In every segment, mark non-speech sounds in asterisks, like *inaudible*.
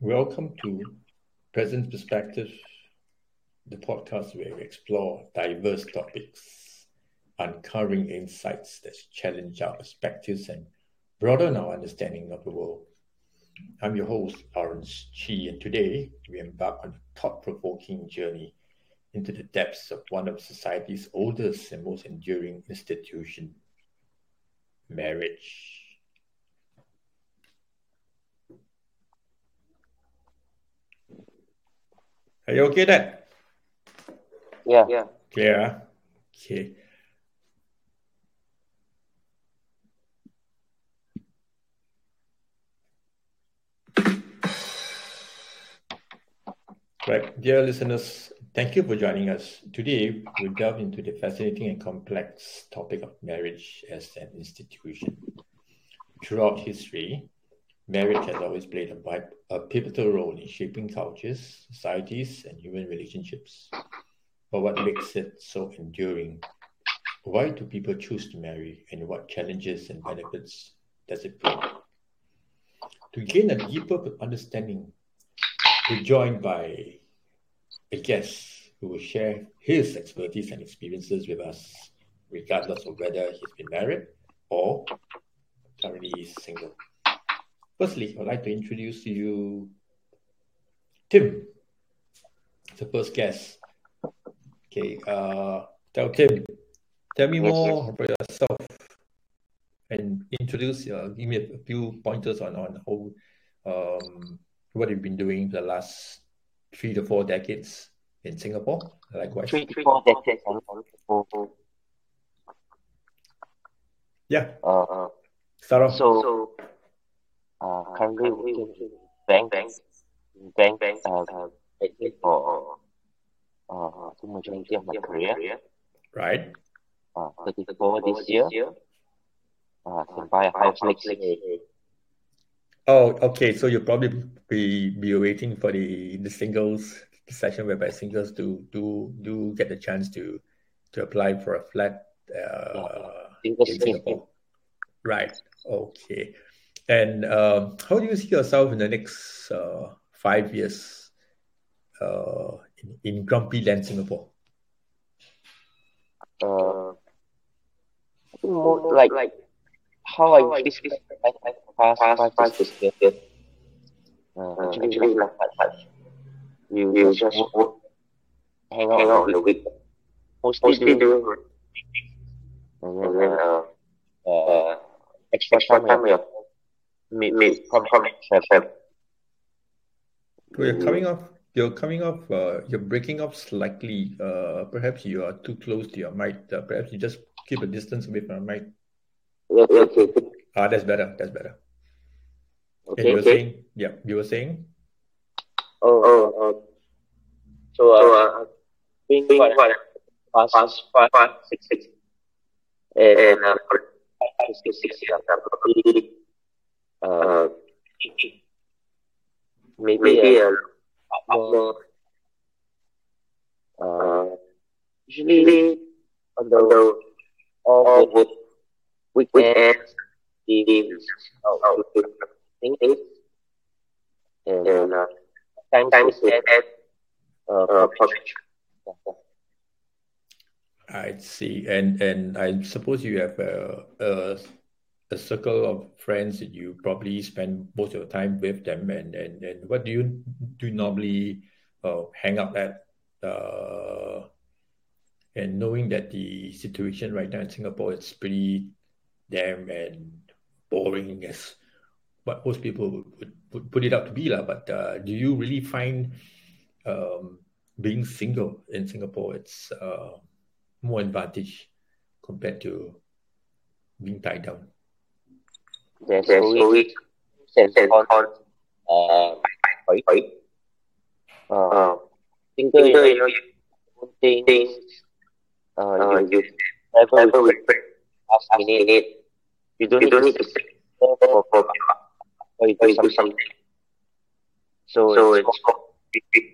Welcome to Present Perspective, the podcast where we explore diverse topics, uncovering insights that challenge our perspectives and broaden our understanding of the world. I'm your host, Lawrence Chi, and today we embark on a thought provoking journey into the depths of one of society's oldest and most enduring institution marriage. Are you okay then? Yeah. Yeah. Clear. Okay. Dear listeners, thank you for joining us. Today, we'll delve into the fascinating and complex topic of marriage as an institution. Throughout history, marriage has always played a, a pivotal role in shaping cultures, societies, and human relationships. But what makes it so enduring? Why do people choose to marry, and what challenges and benefits does it bring? To gain a deeper understanding, we're joined by a guest who will share his expertise and experiences with us, regardless of whether he's been married or currently single. Firstly, I'd like to introduce to you Tim, the first guest. Okay, uh, tell Tim, tell me more about yourself and introduce, uh, give me a few pointers on, on how, um, what you've been doing the last three to four decades in Singapore, likewise. Three to four decades. Yeah. Uh, Start off. so, so uh, currently working in bank, bank, bank, bank, uh, uh, for uh, the majority of my career. Right. Uh, 34 this year. Uh, can buy a house next year. Oh, okay. So you'll probably be be waiting for the the singles session whereby singles do do do get the chance to to apply for a flat uh, in Singapore. Right. Okay. And um, how do you see yourself in the next uh, five years uh, in, in Grumpy Land, Singapore? Uh, more like like how I usually spend my past five five six years. Uh, actually, not that much. You, you just work, hang out, hang out on the week. Mostly, Mostly doing and then uh, uh, extra time, time with meet, meet probably have, have. So you're coming off. You're coming off. Uh, you're breaking off slightly. Uh, perhaps you are too close to your mic. Uh, perhaps you just keep a distance away from your mic. Okay. Ah, that's better. That's better. Okay. And you were okay. saying, yeah, you were saying. Oh, oh, oh. So, uh, being what, past, past, past, past six, six, and uh, five, six, six years, probably, uh, maybe, maybe a lot more, uh, usually on the all good weekends, evenings, oh, things, and uh, sometimes that uh, project. I see, and and I suppose you have a, a a circle of friends that you probably spend most of your time with them, and and, and what do you do normally uh, hang out at? Uh, and knowing that the situation right now in Singapore is pretty damn and boring as what most people would, would put it out to be lah. But uh, do you really find um, being single in Singapore it's uh, more advantage compared to being tied down? There's always sense on uh, fight. Uh, single, you know, you things, uh, you never regret last minute you don't, for you do something. So, so it's, it's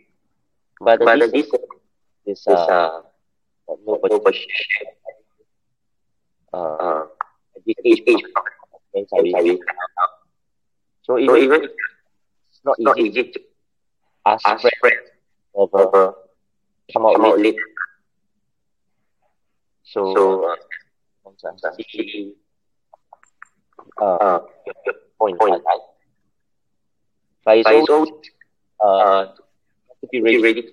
but, but this is uh, uh nobody, nobody uh, uh, age sorry. So even, so even it's not, not easy, easy to ask, friends over. come out, come out late. So, so uh, uh, see, uh, point, point, right? But it's always, uh, to be ready,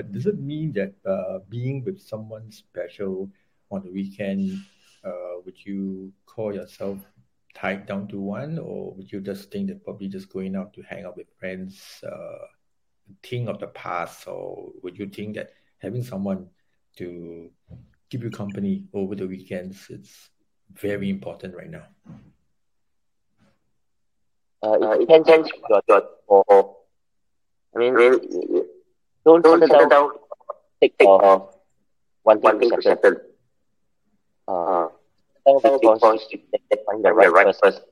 ready does it mean that uh, being with someone special on the weekend, uh, would you call yourself tied down to one, or would you just think that probably just going out to hang out with friends, uh, thing of the past, or would you think that having someone to keep you company over the weekends is very important right now? Uh, it depends on your, your, I mean, don't, don't settle down. Take, take uh, one thing, one thing to settle. Uh, because you find the right, right person.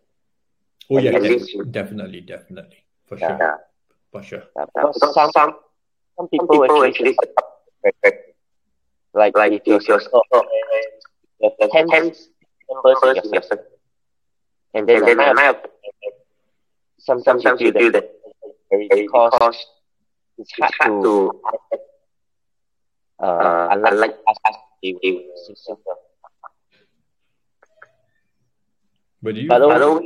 Oh yeah, yeah definitely, definitely, for sure, yeah. for sure. Yeah, because some, some some people, people actually, actually like like if you're your store and you have ten members in your circle, and then, and then I have, sometimes, sometimes you feel that very because it's hard, it's hard to, to uh, uh, unlike, unlike system. But do you, Hello?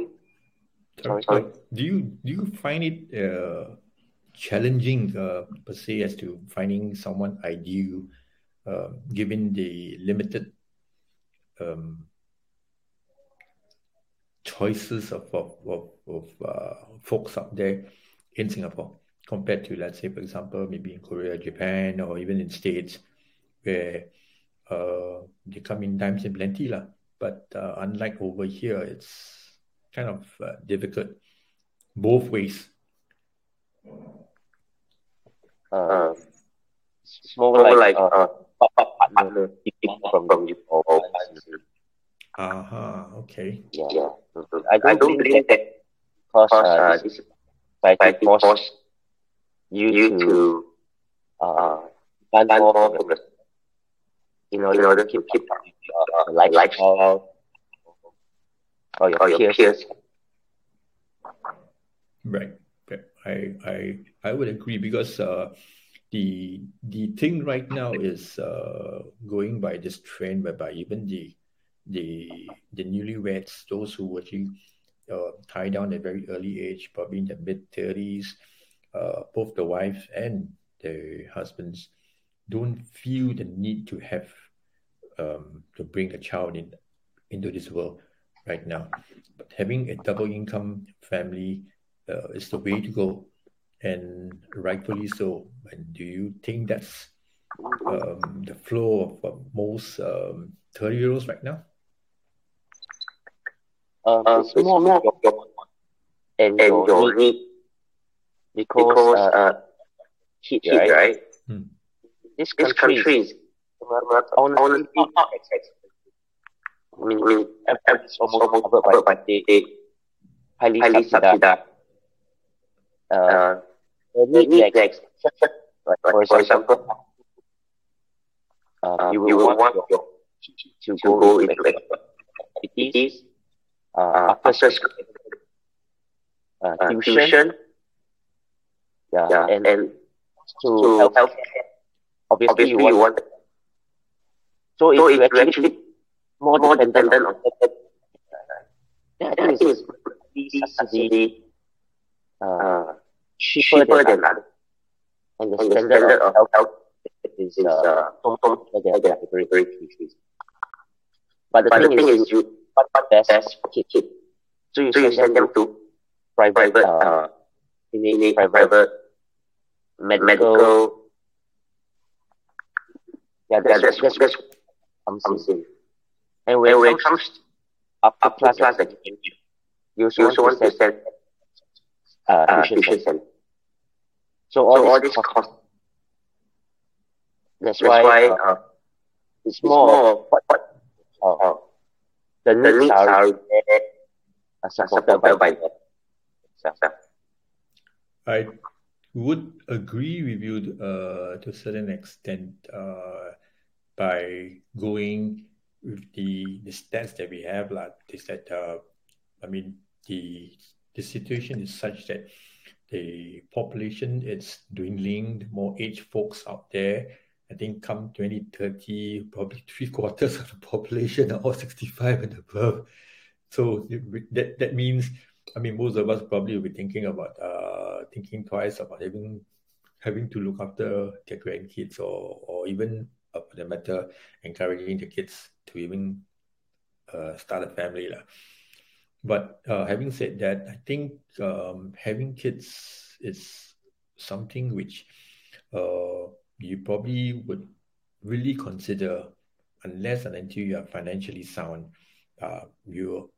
Sorry, sorry. do you do you find it uh, challenging uh, per se as to finding someone ideal, uh, given the limited um, choices of of of, of uh, folks out there in Singapore? Compared to let's say for example maybe in Korea, Japan, or even in States where uh, they come in times in plenty lah. But uh, unlike over here, it's kind of uh, difficult both ways. Uh, it's more like, like uh, partner from from you. Uh-huh, okay. Yeah. yeah. I don't, I don't believe that because uh, this society force you, you to uh, plan more progress in order, in order to keep, keep uh, uh, life, lifestyle or your, or your peers. Right. I I I would agree because uh, the the thing right now is uh, going by this trend whereby even the the the newlyweds, those who actually uh, tie down at a very early age, probably in the mid thirties, uh, both the wives and the husbands don't feel the need to have um, to bring a child in into this world right now. But having a double income family uh, is the way to go, and rightfully so. And do you think that's um, the flow of uh, most um, thirty year olds right now? Uh, it's more, more and, and your need because, because uh, uh, heat, heat, right? right? Hmm. This country, this country is only, only not I mean, I mean it's almost covered by, by the, the highly, highly subsidized. uh, uh, the need like, like, for, for example, uh, you will you want, want your, to, to go into activities uh, after school, uh, tuition, tuition yeah, yeah. And, and to, to help, help obviously, obviously you, want, you want so if so you actually, actually more, dependent, dependent on that, yeah, I think it's subsidy uh, cheaper, cheaper than others. And the and standard, standard of health, health is, is uh, very, very, very increased. But the but thing, the thing is, is you what best, best kid, kid. So you, so send, you send them to private, private uh, uh, private medical, medical yeah, that's, yeah, that's, that's, that's comes in. And when, and when it comes upper class, class education, you also, you also want to send uh, uh, tuition center. So all, so all this cost. That's, that's why, why uh, uh, it's, it's more, more what, what uh, the, the needs are, are uh, supported by, by that. So. Would agree with you uh, to a certain extent uh, by going with the the stats that we have. Like is that uh, I mean the the situation is such that the population is dwindling. More age folks out there. I think come 2030, probably *laughs* three quarters of the population are all 65 and above. So that that means I mean, most of us probably will be thinking about uh, thinking twice about having having to look after their grandkids or or even uh, for the matter encouraging the kids to even uh, start a family lah. But uh, having said that, I think um, having kids is something which uh, you probably would really consider unless and until you are financially sound. Uh, you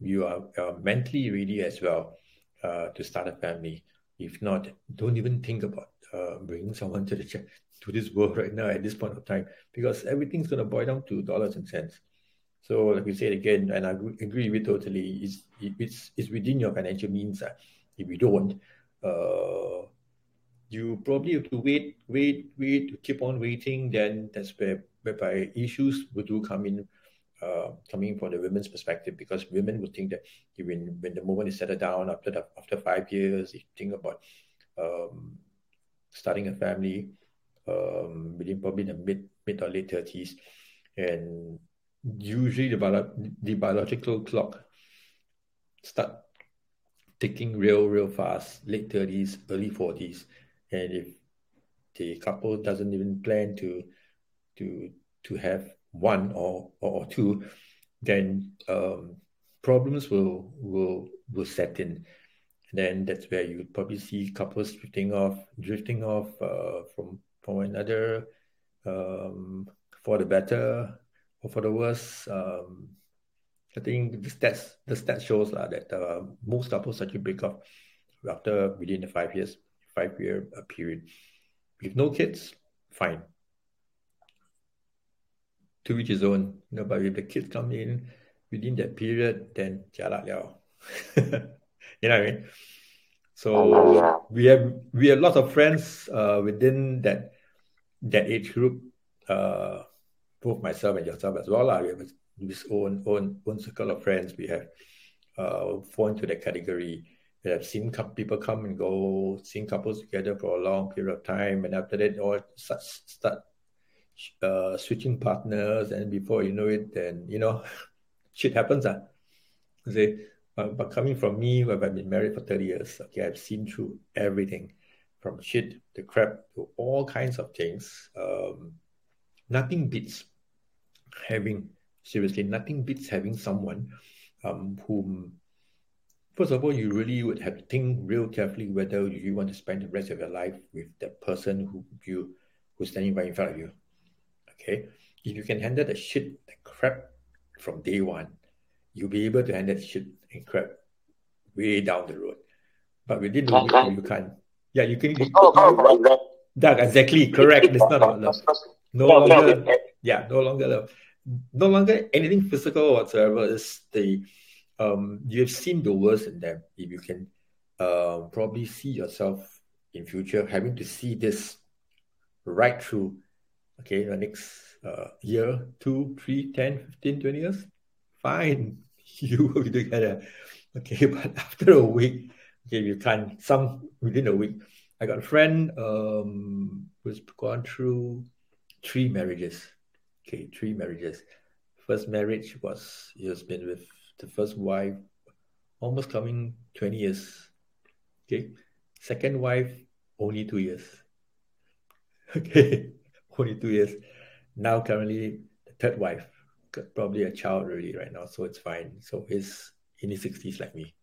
you are, are mentally ready as well uh, to start a family. If not, don't even think about uh, bringing someone to the to this world right now at this point of time because everything's going to boil down to dollars and cents. So, like we said again, and I agree with totally, it's, it's, it's within your financial means. Uh, if you don't, uh, you probably have to wait, wait, wait, to keep on waiting. Then that's where whereby issues will do come in uh, coming from the women's perspective because women would think that when when the moment is settled down after the, after five years, you think about um, starting a family um, within probably the mid mid or late thirties, and usually the, bio- the biological clock start ticking real real fast, late thirties, early forties, and if the couple doesn't even plan to to to have one or or two, then um, problems will will will set in. And then that's where you probably see couples drifting off, drifting off uh, from from another um, for the better or for the worse. Um, I think the stats the stats shows uh, that uh, most couples actually break off after within the five years five year uh, period. With no kids, fine to each his own. You know, but if the kids come in within that period, then jialat liao. *laughs* you know what I mean? So we have we have lots of friends uh, within that that age group. Uh, both myself and yourself as well. Uh, we have this own own own circle of friends. We have uh, fall into that category. We have seen people come and go, seen couples together for a long period of time, and after that, all start, start uh, switching partners, and before you know it, then you know, *laughs* shit happens. Uh. Say, uh, but coming from me, where I've been married for thirty years, okay, I've seen through everything, from shit to crap to all kinds of things. Um, nothing beats having seriously, nothing beats having someone um, whom first of all, you really would have to think real carefully whether you want to spend the rest of your life with that person who you who's standing right in front of you. Okay, if you can handle the shit, the crap from day one, you'll be able to handle the shit and crap way down the road. But we didn't the week, you can't. Yeah, you can. You, you, Doug, exactly correct. It's not about love. No longer, yeah, no longer love. No longer anything physical whatsoever. Is the um you have seen the worst in them. If you can uh, probably see yourself in future having to see this right through okay, the next uh, year, two, three, 10, 15, 20 years, fine, *laughs* you will be together. Okay, *laughs* but after a week, okay, you can't, some within a week. I got a friend um, who's gone through three marriages. Okay, three marriages. First marriage was, he has been with the first wife almost coming 20 years. Okay, second wife, only two years. *laughs* Okay, 42 years. Now, currently, the third wife, probably a child already right now, so it's fine. So he's in his 60s like me.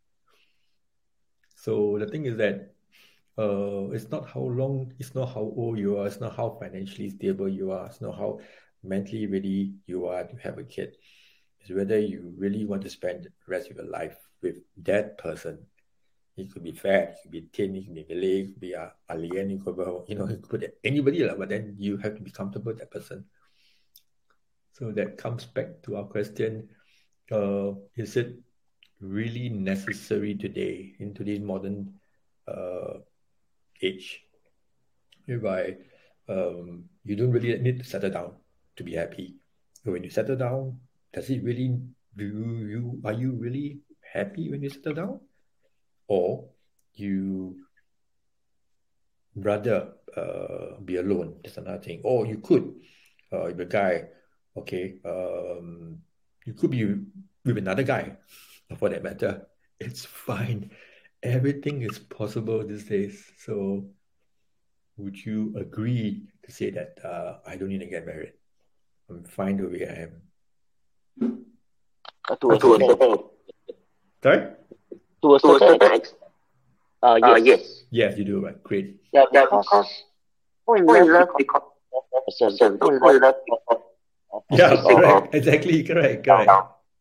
So the thing is that uh, it's not how long, it's not how old you are, it's not how financially stable you are, it's not how mentally ready you are to have a kid. It's whether you really want to spend the rest of your life with that person. It could be fat, it could be thin, it could be Malay, it could be uh, alien, it could be, you know, it could be anybody, but then you have to be comfortable with that person. So that comes back to our question uh, is it really necessary today in today's modern uh, age, whereby um, you don't really need to settle down to be happy. But when you settle down, does it really do you are you really happy when you settle down, or you rather uh, be alone? That's another thing. Or you could, uh, if a guy, okay, um, you could be with another guy, *laughs* for that matter. It's fine. Everything is possible these days. So, would you agree to say that uh, I don't need to get married? I'm fine the way I am. Uh, to a certain extent. Sorry? To a certain extent. Uh, yes. yes. Yes, you do, right? Great. Yeah, because fall in love because person. Fall in love because *laughs* Yeah, correct. Exactly, correct, correct.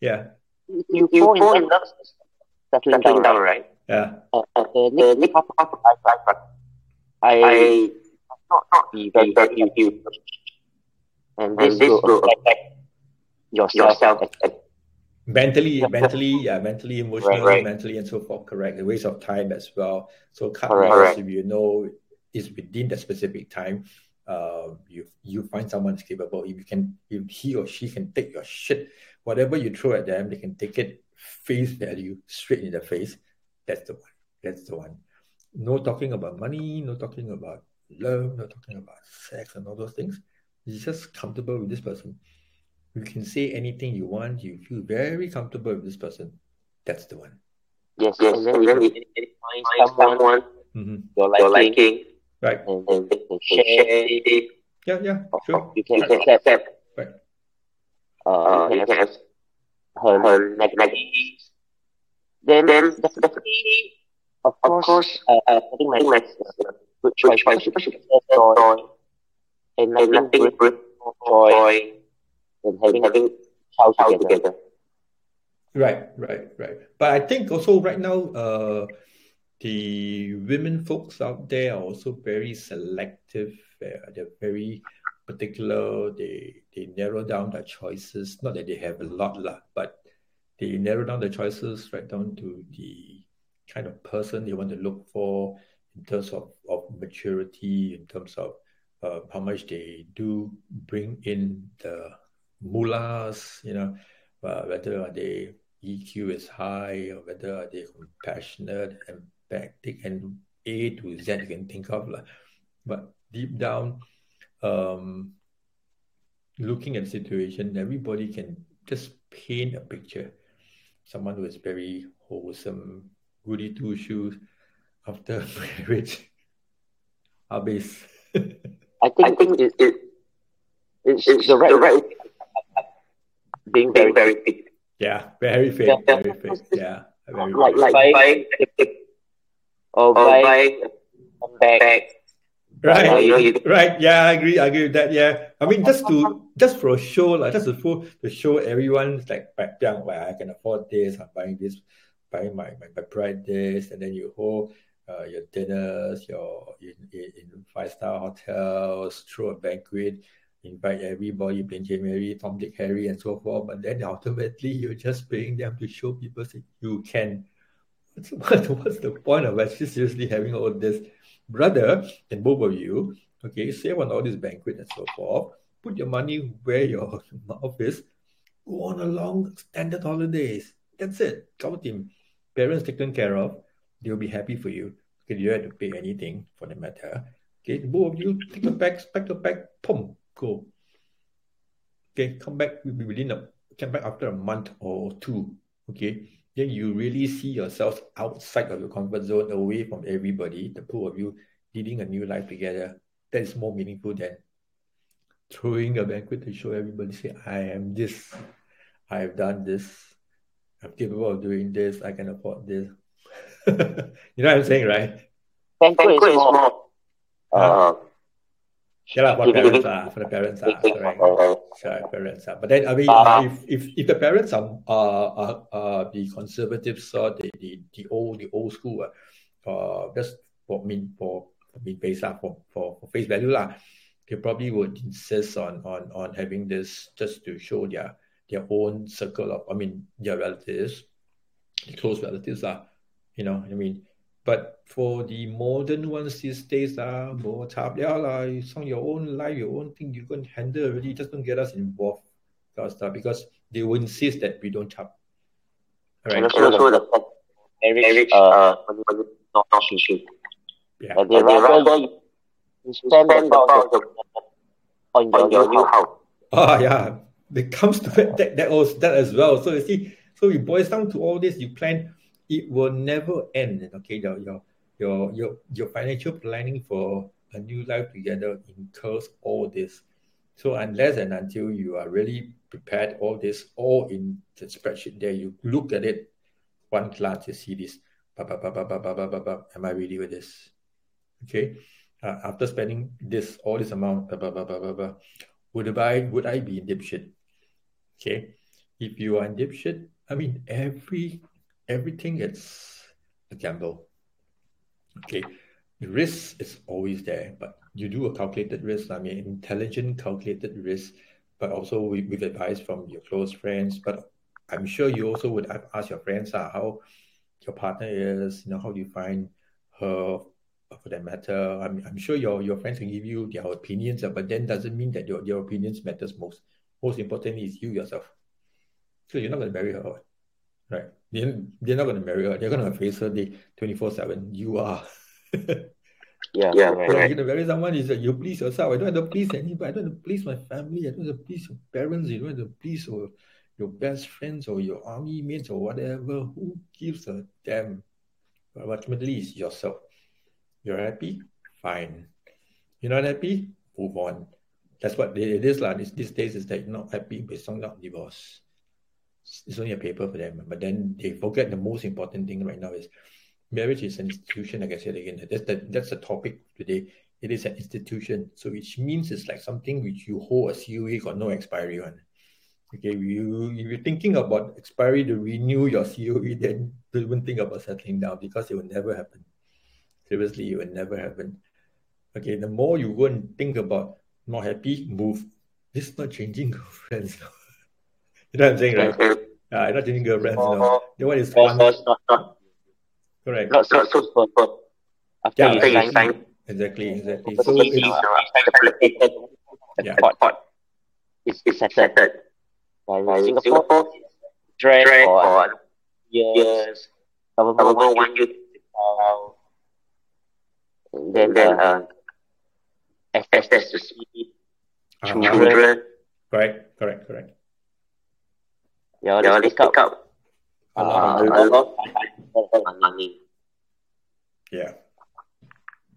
Yeah. you you fall in love settling down, down right? Yeah. Uh, uh, the next half of my life, I not not be very happy with you, and this will affect yourself. Mentally, mentally, yeah, mentally, emotionally, Right, right. mentally, and so forth. Correct. A waste of time as well. So cut Correct. if you know is within that specific time. Uh, you you find someone who's capable. If you can, if he or she can take your shit, whatever you throw at them, they can take it face value straight in the face. That's the one. That's the one. No talking about money. No talking about love. No talking about sex and all those things. You're just comfortable with this person. You can say anything you want. You feel very comfortable with this person. That's the one. Yes, yes, and then if you find someone hmm you're liking, Right. and then you can share it, Yeah, yeah, sure. you can accept, Right. uh, you can accept her negativities. Then, then definitely, of course, uh, uh, I think my is a good choice because you can joy, and nothing brings more joy than having having child together. Right, right, right. But I think also right now, uh, the women folks out there are also very selective. Uh, they're very particular. They they narrow down their choices. Not that they have a lot, lah, but they narrow down their choices right down to the kind of person they want to look for in terms of, of maturity, in terms of uh, how much they do bring in the mullahs, you know, uh, whether are they EQ is high or whether are they compassionate, empathic, and A to Z you can think of. lah. But deep down, um, looking at the situation, everybody can just paint a picture. Someone who is very wholesome, goody two shoes after *laughs* marriage. Habis. I think, I think it, it it's, the right, right being very very fit. yeah, very fit, Yeah. very fit. Yeah, very Like fit. like buying or buying a bag. Right, you know, you- right. Yeah, I agree. I agree with that. Yeah, I mean, just to just for a show, like just to for to show everyone like back down, like I can afford this. I'm buying this, buying my my, my bride this, and then you hold uh, your dinners, your in, in, in five star hotels, throw a banquet, invite everybody, Benji, Mary, Tom, Dick, Harry, and so forth. But then ultimately, *laughs* you're just paying them to show people that you can. What's, *laughs* what, what's the point of actually seriously having all this? Brother, and both of you, okay, save on all this banquet and so forth, put your money where your *laughs* mouth is, go on a long standard holidays. That's it. Cover team. Parents taken care of, they'll be happy for you. Okay, you don't have to pay anything for the matter. Okay, both of you take your bags, pack your bag, boom, go. Okay, come back within a come back after a month or two. Okay, then you really see yourselves outside of your comfort zone, away from everybody, the two of you leading a new life together. That is more meaningful than throwing a banquet to show everybody, say, I am this, I have done this, I'm capable of doing this, I can afford this. *laughs* you know what I'm saying, right? banquet is more. Uh, Yeah, for If- parents, *laughs* ah, for the parents, correct. uh, Sure, parents, ah. But then, I mean, Uh, uh, if, if if the parents are uh, uh, uh the conservative sort, the, the the old the old school, uh, uh just for mean for mean base lah, for, for for face value lah, they probably would insist on on on having this just to show their their own circle of I mean their relatives, close relatives lah. You know, I mean, but for the modern ones these days, ah, more tab yeah, lah, it's on your own life, your own thing, you can handle already. Just don't get us involved, kind of stuff, because they will insist that we don't tap. All and right. also, also the marriage, uh, not not issue. Yeah. And they rather you spend the pound on your, your new house. Ah, yeah. It comes to *laughs* that, that, that, also, that as well. So you see, so it boils down to all this. You plan, it will never end. Okay, your your your your, your financial planning for a new life together incurs all this. So unless and until you are really prepared all this, all in the spreadsheet there, you look at it, one glance, you see this. Bah, bah, bah, bah, bah, bah, bah, bah, am I ready with this? Okay. Uh, after spending this all this amount, bah, bah, bah, bah, bah, bah, would I would I be in deep shit? Okay. If you are in deep shit, I mean every everything it's a gamble. Okay. The risk is always there, but you do a calculated risk. I mean intelligent calculated risk, but also with, with advice from your close friends. But I'm sure you also would ask your friends uh, how your partner is, you know, how do you find her for that matter. I'm, I'm sure your, your friends can give you their opinions, uh, but then doesn't mean that your, your opinions matters most. Most importantly is you yourself. So you're not going to marry her, right? They're, they're not going to marry her. They're going to face her day 24-7. You are. *laughs* Yeah, So yeah, you're right. going to marry someone is that you please yourself. I don't have to please anybody. I don't have to please my family. I don't have to please your parents. You don't have to please your, your best friends or your army mates or whatever. Who gives a damn? But ultimately, it's yourself. You're happy? Fine. You're not happy? Move on. That's what it is. Like. These, these days is that you're not happy based on not divorce. It's only a paper for them. But then they forget the most important thing right now is marriage is an institution, like I said again. That's the, that's the topic today. It is an institution. So which means it's like something which you hold a COE got no expiry on. Okay, you if you're thinking about expiry to renew your COE, then don't even think about settling down because it will never happen. Seriously, it will never happen. Okay, the more you go and think about not happy, move. This is not changing *laughs* girlfriends. You know what I'm saying, right? Uh, not changing girlfriends. No. The one is Not, fun. not, not, not, Correct. not so super. After Yeah, you after sign, sign, Exactly, exactly. the So CC, it's, the Yeah. court, court is, is settled. By Singapore, drag for years, government want you to uh, then, then uh, access to see uh, children, correct, correct, correct. Yeah, all this pick up A lot uh, of a lot money. Yeah.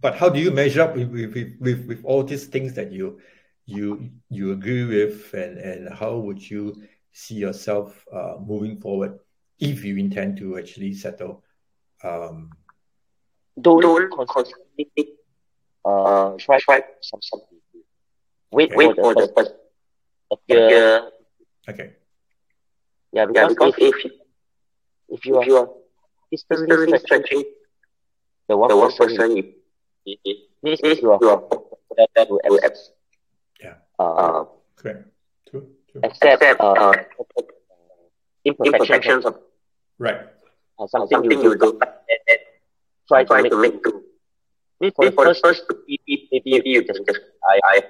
But how do you measure up with, with, with, with, with all these things that you you you agree with and, and how would you see yourself uh, moving forward if you intend to actually settle um, Don't, don't constantly uh, try, try some, something. Wait, wait for the first appear. okay Yeah, because, if, if, if you are instantly stretching the one, person, you, you, you, this is you are better to accept. Yeah. Uh, correct true true accept uh, imperfections of right uh, something, you do. Try, try to make do. This for the first, first maybe, maybe you just, just I, I.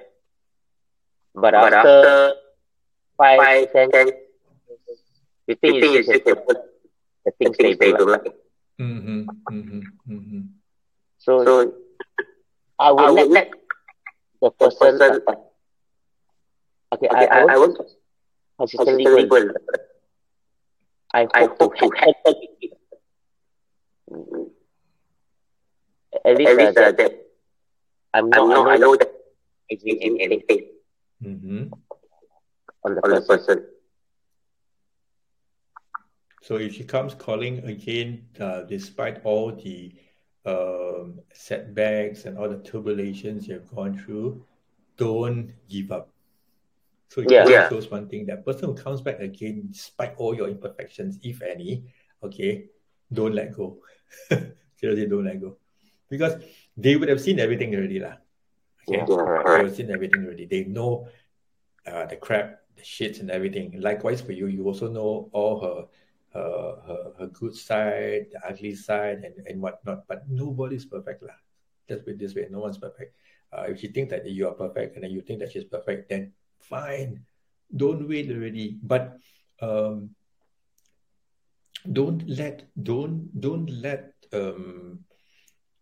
But, after five, ten, the thing, the thing is, is just the, the things, they, they don't like. Mm-hmm, mm-hmm, mm-hmm. So, so I will I let, let the person. person uh, okay, okay, I, I, I won't consistently go. I hope to help. At least, At least uh, uh, that, that I'm not, I'm not, I know that it's been anything. Mm-hmm. On the on person. The person. So if she comes calling again, uh, despite all the um, setbacks and all the turbulations you've gone through, don't give up. So it yeah, yeah. shows one thing that person who comes back again, despite all your imperfections, if any, okay, don't let go. *laughs* Seriously, don't let go. Because they would have seen everything already. Lah. Okay? Yeah, They have seen everything already. They know uh, the crap, the shits and everything. Likewise for you, you also know all her her, her, her good side, the ugly side, and, and whatnot. But nobody's perfect. Lah. Just put this way, no one's perfect. Uh, if you think that you are perfect and then you think that she's perfect, then fine. Don't wait already. But um, don't let don't don't let um,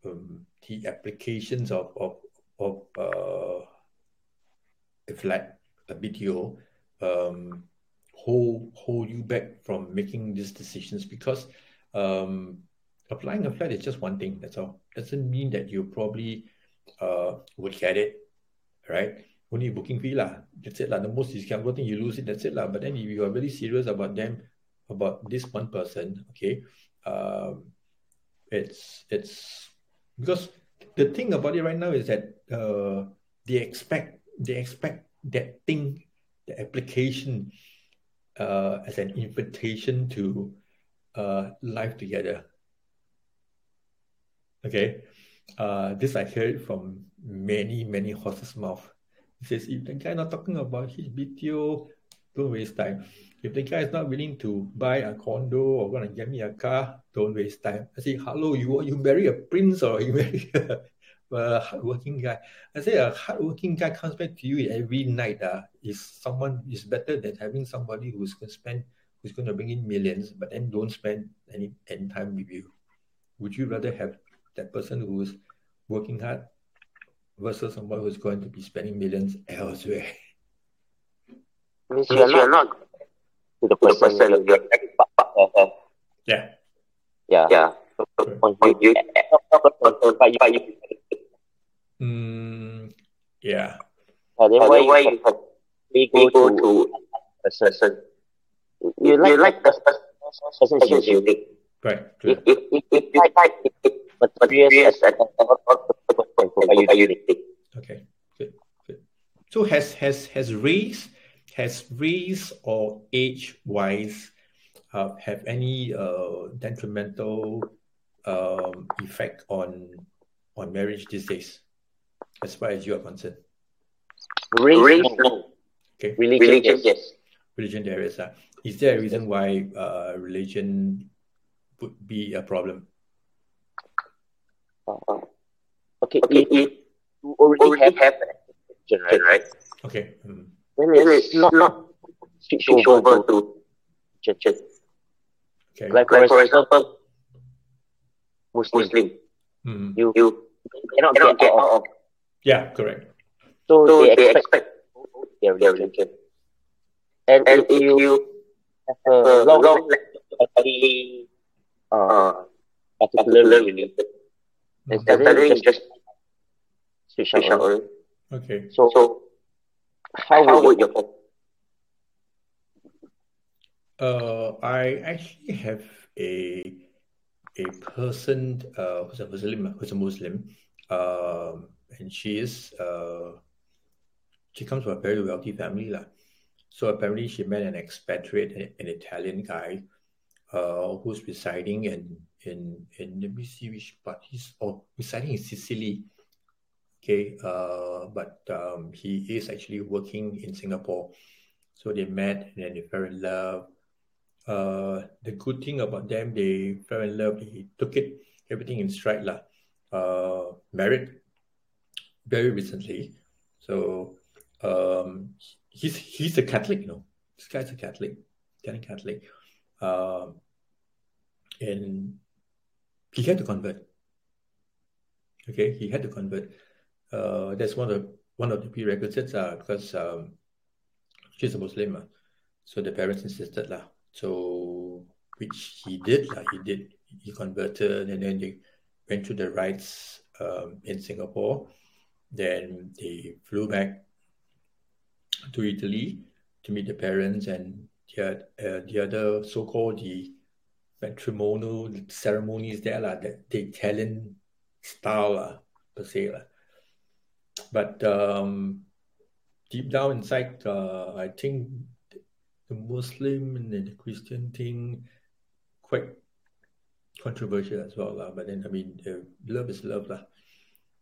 um, the applications of of of uh, a flat a BTO um, hold hold you back from making these decisions because um, applying a flat is just one thing. That's all. Doesn't mean that you probably uh, would get it, right? Only booking fee lah. That's it lah. The most discountable thing you lose it. That's it lah. But then if you are really serious about them, about this one person, okay, um, it's it's because the thing about it right now is that uh, they expect they expect that thing, the application, uh, as an invitation to uh, life together. Okay, uh, this I heard from many many horses' mouth. He says, if the guy not talking about his BTO, don't waste time. If the guy is not willing to buy a condo or gonna get me a car, don't waste time. I say, hello, you you marry a prince or you marry a hardworking guy. I say a hardworking guy comes back to you every night. Uh, is someone is better than having somebody who's gonna spend who's gonna bring in millions, but then don't spend any any time with you. Would you rather have that person who's working hard versus someone who's going to be spending millions elsewhere? Means you're, you're not to the person, the person you're Yeah. Yeah. Yeah. Yeah. Uh, then why, why you have we go, go to, to person? You, like, you like the person is unique. Right. If, if, if, if you like materials as a unique. Okay. Good. Good. So has has has race has race or age wise uh, have any uh, detrimental um, effect on on marriage these days, as far as you are concerned? Race, race no. Okay. Religion, religion yes. Religion there is. Uh, is there a reason why uh, religion would be a problem? Uh, okay, okay. If, if you already, already have, have religion, right? right? Okay. Mm then it's, it's not, not switch over, over to churches. Okay. Like, for, like for example, Muslim. Muslim. Mm-hmm. You, you cannot, cannot get, out of. Yeah, correct. So, so they, they expect their religion. And, and if you, you have a long, long very, uh, particular religion, then suddenly just switch out. Okay. So, so how, How would you? Uh, I actually have a a person uh, who's a Muslim, who's a Muslim, um, and she is uh, she comes from a very wealthy family, lah. So apparently, she met an expatriate, an, an Italian guy, uh, who's residing in in in let me see which part he's oh residing in Sicily, Okay, uh, but um, he is actually working in Singapore. So they met and then they fell in love. Uh, the good thing about them, they fell in love. They took it everything in stride lah. Uh, married very recently. So um, he's he's a Catholic, you know. This guy's a Catholic, Italian Catholic, um, and he had to convert. Okay, he had to convert uh, that's one of one of the prerequisites uh, because um, she's a Muslim, uh, so the parents insisted lah. So which he did lah. He did. He converted, and then they went through the rites um, in Singapore. Then they flew back to Italy to meet the parents and the, uh, the other so-called the matrimonial ceremonies there, like the, the Italian style per se. But um, deep down inside, uh, I think the Muslim and the Christian thing quite controversial as well. But then, I mean, uh, love is love.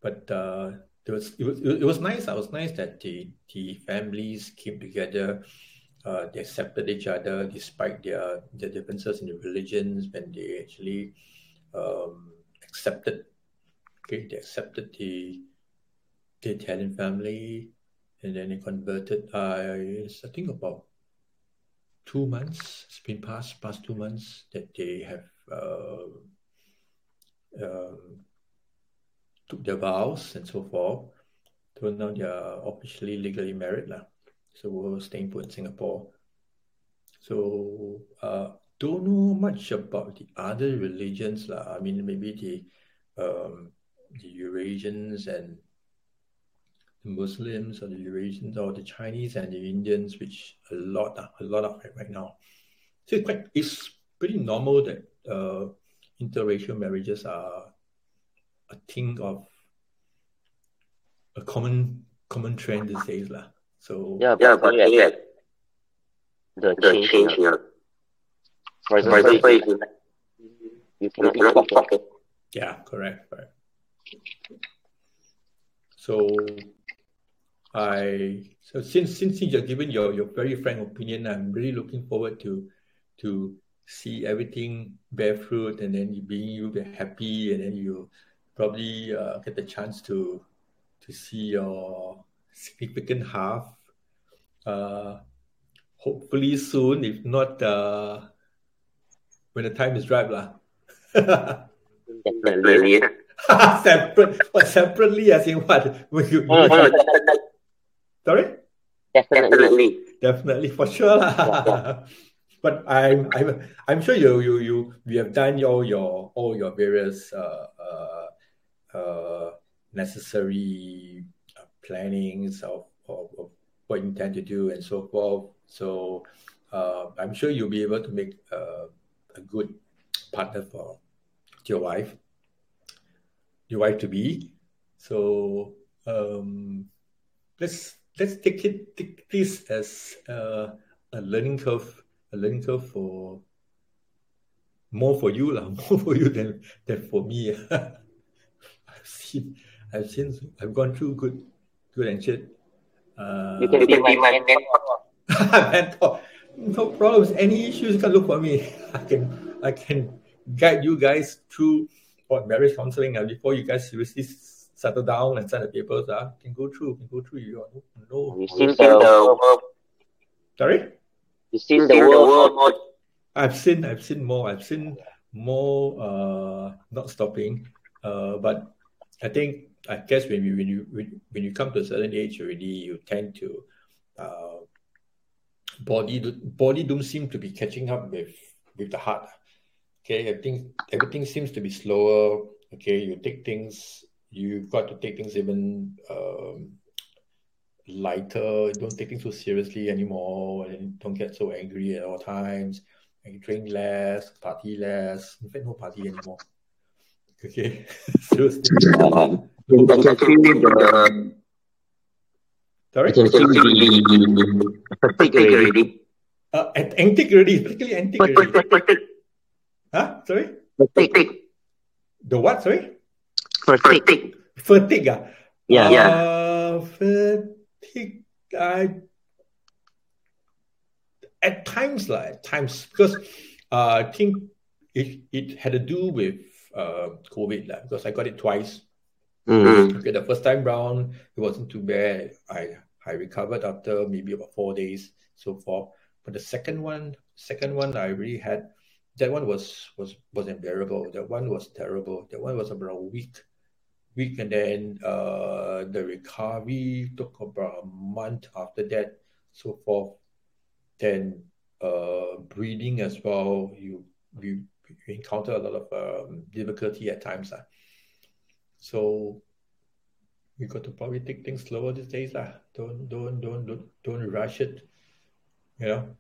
But uh, it was, it was it was nice. It was nice that the the families came together. Uh, they accepted each other despite their their differences in the religions. When they actually um, accepted, okay, they accepted the the Italian family, and then they converted. Uh, I think about two months. It's been past past two months that they have uh, um, took their vows and so forth. So now they are officially legally married lah. So we're staying put in Singapore. So uh, don't know much about the other religions lah. I mean maybe the um, the Eurasians and the Muslims or the Eurasians or the Chinese and the Indians, which a lot, a lot of it right now. So it's quite, it's pretty normal that uh, interracial marriages are a thing of a common common trend these days lah. So yeah, but, yeah, but yeah, the, the change, change here. For example, for example you, you cannot pocket. Yeah, correct, correct. So I so since since you're giving your, your very frank opinion, I'm really looking forward to to see everything bear fruit and then you being you be happy and then you probably uh, get the chance to to see your significant half. Uh, hopefully soon, if not uh, when the time is right, lah. Definitely. *laughs* Separate, what separately? As in what? When you, oh, Sorry. Definitely. Definitely, for sure, lah. *laughs* but I'm I'm I'm sure you you you we have done all your all your various uh, uh, necessary uh, plannings of, of, of, what you intend to do and so forth. So uh, I'm sure you'll be able to make uh, a good partner for your wife, your wife to be. So um, let's let's take it take this as uh, a learning curve, a learning curve for more for you, lah, *laughs* more for you than than for me. *laughs* I've seen, I've seen, I've gone through good, good and shit. Uh, you can be my mentor. *laughs* mentor. No problems. Any issues, you can look for me. *laughs* I can, I can guide you guys through what marriage counseling. And before you guys seriously settle down and sign the papers, uh, can go through, can go through. You know, You've seen the world. Sorry. You've seen the world. I've seen, I've seen more. I've seen more. Uh, not stopping. Uh, but I think I guess when you when you when you come to a certain age already, you tend to uh, body body don't seem to be catching up with with the heart. Okay, I think everything seems to be slower. Okay, you take things you've got to take things even um, lighter. Don't take things so seriously anymore, and don't get so angry at all times. And drink less, party less. In fact, no party anymore. Okay. Seriously. I can feel the. Sorry? I can fatigue already. Uh, antique already, particularly antique already. Huh? Sorry? Fatigue. The what? Sorry? Fatigue. Fatigue. Ah? Yeah. Uh, yeah. Fatigue. I, at times, like, at times, because uh, I think it, it had to do with uh, COVID lah, because I got it twice. Mm. Okay, the first time round, it wasn't too bad. I I recovered after maybe about four days, so forth. But the second one, second one, I really had that one was was was unbearable. That one was terrible. That one was about a week, week, and then uh, the recovery took about a month after that, so forth. Then uh, breathing as well. You you you encounter a lot of um, difficulty at times. Uh. So you got to probably take things slower these days. Uh. Don't, don't, don't, don't, don't rush it. You know?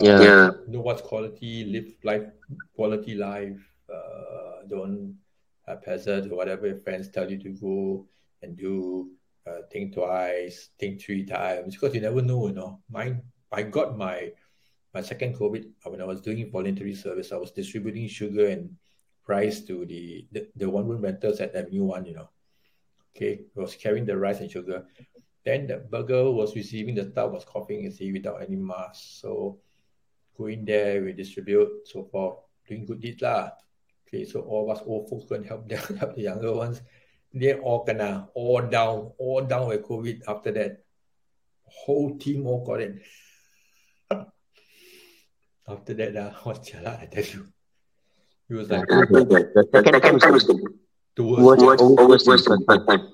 Uh, yeah. Know what's quality, live life, quality life. Uh, don't haphazard or whatever your friends tell you to go and do. Uh, think twice, think three times because you never know. You know, mine. I got my my second COVID when I was doing voluntary service. I was distributing sugar and rice to the the, the one room rentals at Avenue One. You know, okay, I was carrying the rice and sugar. Then the burger was receiving the staff was coughing and see without any mask. So going there, we distribute so forth, doing good deeds lah. Okay, so all of us old folks go and help them, *laughs* help the younger ones. They all kena, all down, all down with COVID after that. Whole team all got it. After that, uh, *laughs* what's jalan, I tell you. It was like the second time was the the worst, worst. worst, worst, worst, worst time.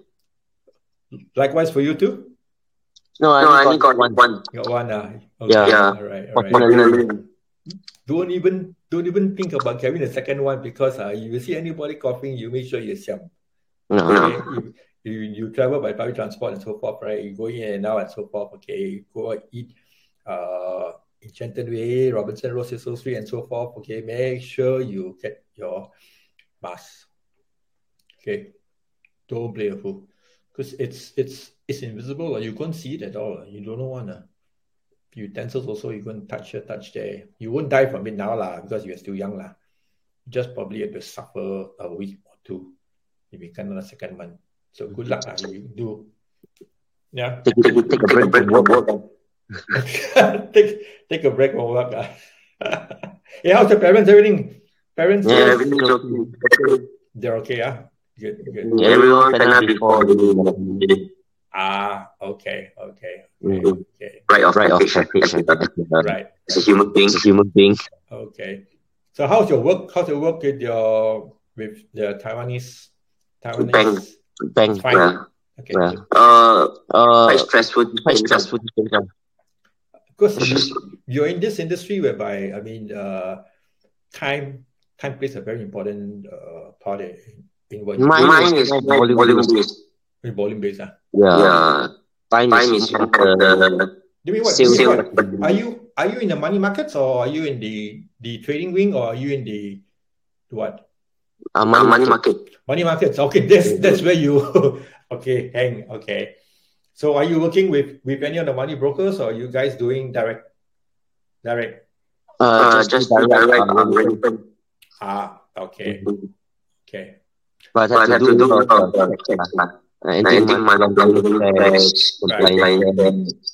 Likewise for you too? No, I No, I only only got got one. Got one, uh, okay. Yeah. Yeah. All right, all right. Fortunately. Don't even don't even think about carrying the second one because uh, you see anybody coughing, you make sure you siam. No, Okay, you, you you travel by public transport and so forth, right? You go in and out and so forth. Okay, you go and eat uh Shenton Way, Robinson Road, Cecil Street, and so forth. Okay, make sure you get your mask. Okay, don't play a fool because it's it's it's invisible. Or you can't see it at all. You don't know one. Uh. Utensils also you can't touch here, touch there. You won't die from it now lah because you're still young lah. Just probably have to suffer a week or two if you can on the second month. So good luck lah. You do. Yeah. take, take, take a break. *laughs* take take a break from work. ah. hey, how's the parents? Everything? Parents? Yeah, everything's okay. they're okay, ah. Good, good. Everyone kena before the Ah, okay, okay, okay, Mhm. okay. Right off, right off. Right. As a human being, As a human being. Okay. So how's your work? How's your work with your with the Taiwanese Bank. Taiwanese? Bank. Fine. yeah. Okay. Yeah. Uh, Uh, quite stressful. quite stressful. Yeah. Because you, you're in this industry whereby I mean, uh, time time plays a very important uh, part in, in what you Mine Mine is is more volume volume based. based. do, volume based. Ah. Yeah. Yeah. Time, Time is is one one of of the the Do you mean what? Sales. Do you mean what? Are you are you in the money markets or are you in the the trading wing or are you in the what uh, money, money, money market. market. money markets? Okay, *laughs* that's that's where you *laughs* okay hang okay. So are you working with with any of the money brokers or are you guys doing direct direct? Uh, Uh, just, just direct, direct, uh, uh. Ah, okay, okay. but But have have to do to do a lot of uh, checks, checks lah. lah. Uh, anything money laundering checks, compliance, compliance.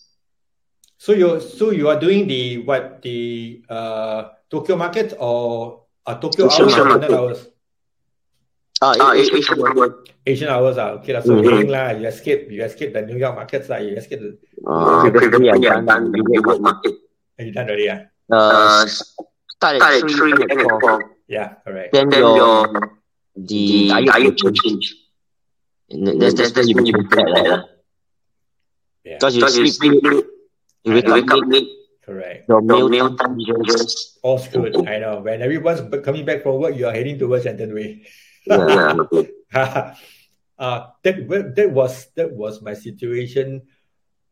So you so you are doing the what the uh Tokyo market or uh, Tokyo Asian hours or market. London hours? It- it- Asian market. Asian hours ah. Okay lah. So Mhm. heng lah. You escape you escape the New York markets lah. You escape the uh, Uh, previously previously I've I've done done the the Europe Europe market. Are you done already ah? Uh, Uh, start start at at 3 three and and at at 4. four. Yeah, correct. Then Then your, your the the diet diet will will change. change. And That's, that's, That's when you when you become fat fat lah. lah. Yeah, Because you you sleep sleep late, late, you wake up wake late, late, correct. your your meal meal time time changes. changes. All screwed. I know. When everyone's coming back from work, you are heading towards Shenton Way. Yeah. *laughs* Uh, that that was that was my situation.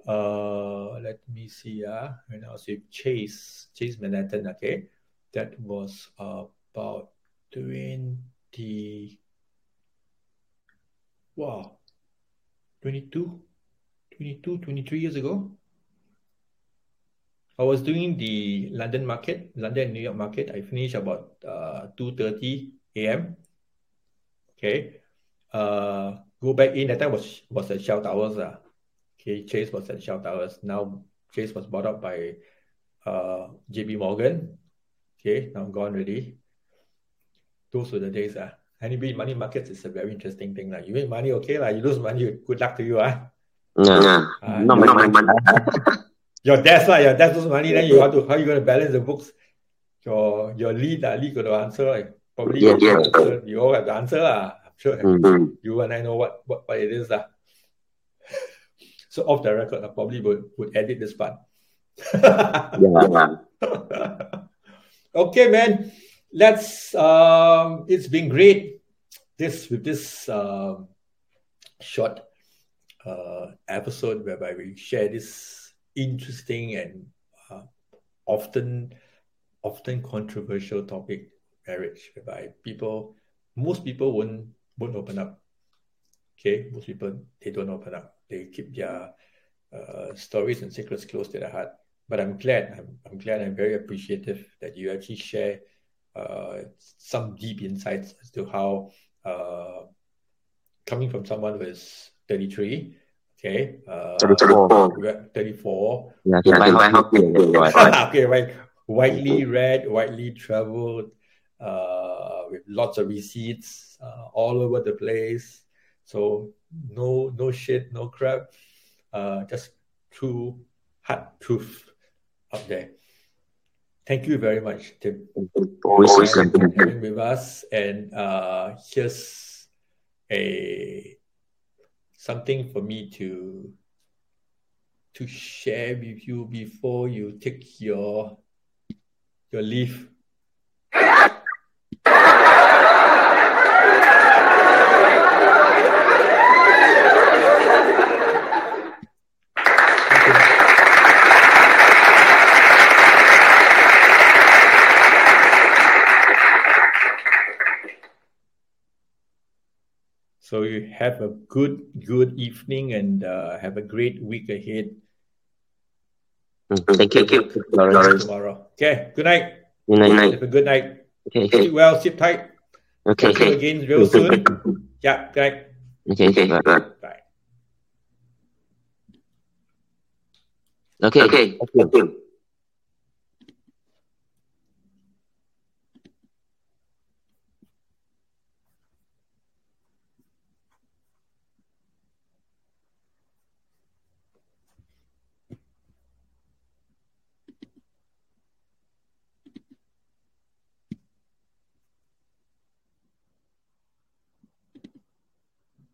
Uh, let me see. Uh, when I was with Chase, Chase Manhattan. Okay, that was about twenty. Wow, 22, 22, 23 years ago. I was doing the London market, London and New York market. I finished about uh, 2.30 a.m. Okay. Uh, go back in. That time was was at Shell Towers. Uh. Okay, Chase was at Shell Towers. Now Chase was bought up by uh, JP Morgan. Okay, now gone already. Those were the days. Uh. Anyway, money markets is a very interesting thing. Like. You make money, okay. Like. You lose money, good luck to you. Uh. Yeah. Yeah. Uh, Not my Not my money. *laughs* your dad's lah, your dad lose money, then you have to how you gonna balance the books? Your your lead, uh, lead got to answer, like probably you, you all have the answer, lah. I'm sure Mm. Mm. you and I know what what, what it is, lah. *laughs* so off the record, I probably would, would edit this part. Yeah. *laughs* Okay, man. Let's um it's been great this with this um short uh episode whereby we share this interesting and uh, often often controversial topic marriage whereby people most people won't won't open up. Okay, most people they don't open up. They keep their uh, stories and secrets close to their heart. But I'm glad. I'm, I'm glad. I'm very appreciative that you actually share uh, some deep insights as to how uh, coming from someone who is 33 okay uh, 34 34 yeah, yeah *laughs* okay right widely read widely traveled uh, with lots of receipts uh, all over the place. So no no shit no crap. Uh, just true hard truth up there. Thank you very much tim. Always having with us. And uh, here's a something for me to to share with you before you take your your leave So you have a good, good evening and uh, have a great week ahead. Mm, thank you. Thank you. Lawrence. Tomorrow. Okay. Good night. Good night. Have a good night. Okay. Sleep well. Sleep tight. Okay. See you again real soon. yeah. Good night. Okay. Okay. Bye. Bye. Okay. Okay. Thank you.